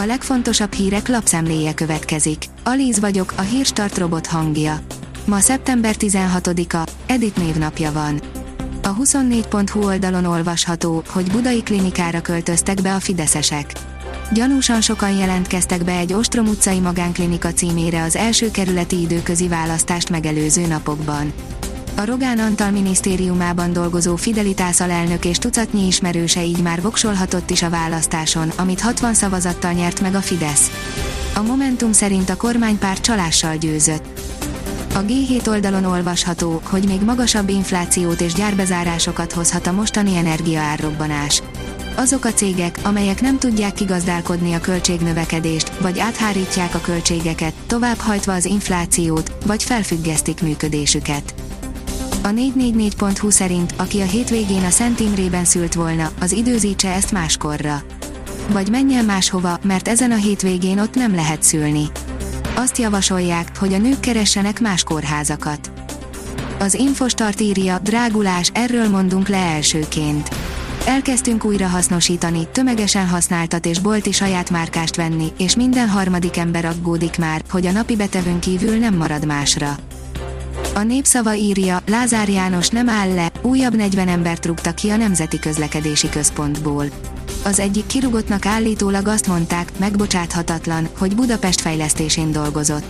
A legfontosabb hírek lapszemléje következik. Alíz vagyok, a hírstart robot hangja. Ma szeptember 16-a, Edit névnapja van. A 24.hu oldalon olvasható, hogy budai klinikára költöztek be a fideszesek. Gyanúsan sokan jelentkeztek be egy Ostrom utcai magánklinika címére az első kerületi időközi választást megelőző napokban. A Rogán Antal minisztériumában dolgozó Fidelitás alelnök és tucatnyi ismerőse így már voksolhatott is a választáson, amit 60 szavazattal nyert meg a Fidesz. A Momentum szerint a kormánypárt csalással győzött. A G7 oldalon olvasható, hogy még magasabb inflációt és gyárbezárásokat hozhat a mostani energiaárrobbanás. Azok a cégek, amelyek nem tudják kigazdálkodni a költségnövekedést, vagy áthárítják a költségeket, továbbhajtva az inflációt, vagy felfüggesztik működésüket. A 444.hu szerint, aki a hétvégén a Szent Imrében szült volna, az időzítse ezt máskorra. Vagy menjen máshova, mert ezen a hétvégén ott nem lehet szülni. Azt javasolják, hogy a nők keressenek más kórházakat. Az Infostart írja, drágulás, erről mondunk le elsőként. Elkezdtünk újra hasznosítani, tömegesen használtat és bolti saját márkást venni, és minden harmadik ember aggódik már, hogy a napi betevőn kívül nem marad másra. A népszava írja, Lázár János nem áll le, újabb 40 embert rúgtak ki a Nemzeti Közlekedési Központból. Az egyik kirugottnak állítólag azt mondták, megbocsáthatatlan, hogy Budapest fejlesztésén dolgozott.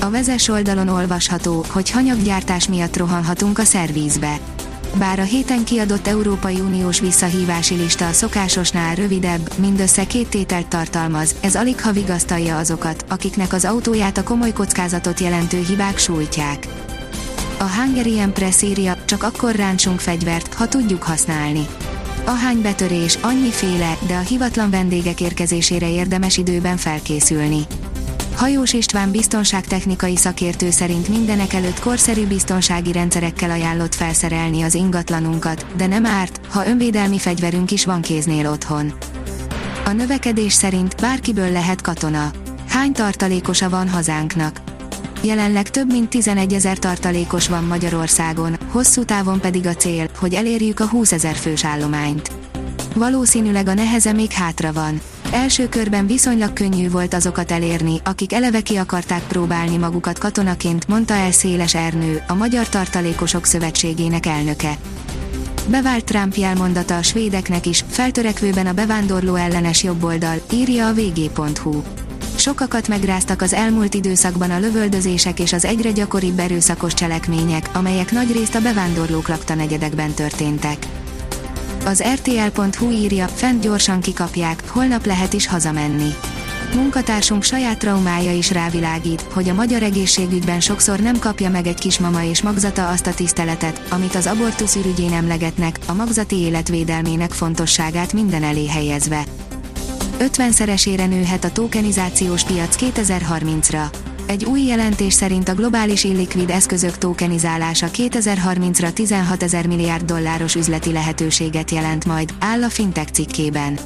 A vezes oldalon olvasható, hogy hanyaggyártás miatt rohanhatunk a szervízbe. Bár a héten kiadott Európai Uniós visszahívási lista a szokásosnál rövidebb, mindössze két tételt tartalmaz, ez alig ha vigasztalja azokat, akiknek az autóját a komoly kockázatot jelentő hibák sújtják. A Hungarian Press írja, csak akkor ráncsunk fegyvert, ha tudjuk használni. Ahány betörés, annyiféle, de a hivatlan vendégek érkezésére érdemes időben felkészülni. Hajós István biztonságtechnikai szakértő szerint mindenek előtt korszerű biztonsági rendszerekkel ajánlott felszerelni az ingatlanunkat, de nem árt, ha önvédelmi fegyverünk is van kéznél otthon. A növekedés szerint bárkiből lehet katona. Hány tartalékosa van hazánknak? Jelenleg több mint 11 ezer tartalékos van Magyarországon, hosszú távon pedig a cél, hogy elérjük a 20 ezer fős állományt. Valószínűleg a neheze még hátra van. Első körben viszonylag könnyű volt azokat elérni, akik eleve ki akarták próbálni magukat katonaként, mondta el Széles Ernő, a Magyar Tartalékosok Szövetségének elnöke. Bevált Trump jelmondata a svédeknek is, feltörekvőben a bevándorló ellenes jobboldal, írja a vg.hu. Sokakat megráztak az elmúlt időszakban a lövöldözések és az egyre gyakoribb erőszakos cselekmények, amelyek nagyrészt a bevándorlók lakta negyedekben történtek. Az RTL.hu írja, fent gyorsan kikapják, holnap lehet is hazamenni. Munkatársunk saját traumája is rávilágít, hogy a magyar egészségügyben sokszor nem kapja meg egy kismama és magzata azt a tiszteletet, amit az abortusz ürügyén emlegetnek, a magzati életvédelmének fontosságát minden elé helyezve. 50-szeresére nőhet a tokenizációs piac 2030-ra. Egy új jelentés szerint a globális illikvid eszközök tokenizálása 2030-ra 16 ezer milliárd dolláros üzleti lehetőséget jelent majd, áll a fintech cikkében.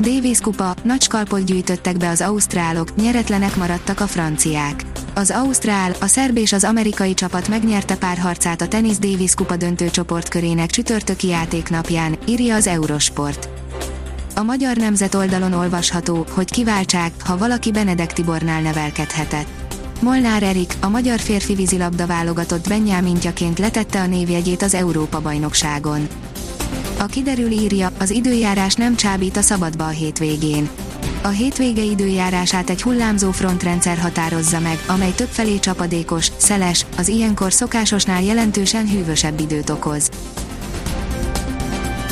Davis kupa, nagy skalpot gyűjtöttek be az ausztrálok, nyeretlenek maradtak a franciák. Az ausztrál, a szerb és az amerikai csapat megnyerte párharcát a Tennis Davis kupa döntő csoportkörének csütörtöki játéknapján, írja az Eurosport. A magyar nemzet oldalon olvasható, hogy kiváltsák, ha valaki Benedek Tibornál nevelkedhetett. Molnár Erik, a magyar férfi vízilabda válogatott Benyámintjaként letette a névjegyét az Európa-bajnokságon. A kiderül írja, az időjárás nem csábít a szabadba a hétvégén. A hétvége időjárását egy hullámzó frontrendszer határozza meg, amely többfelé csapadékos, szeles, az ilyenkor szokásosnál jelentősen hűvösebb időt okoz.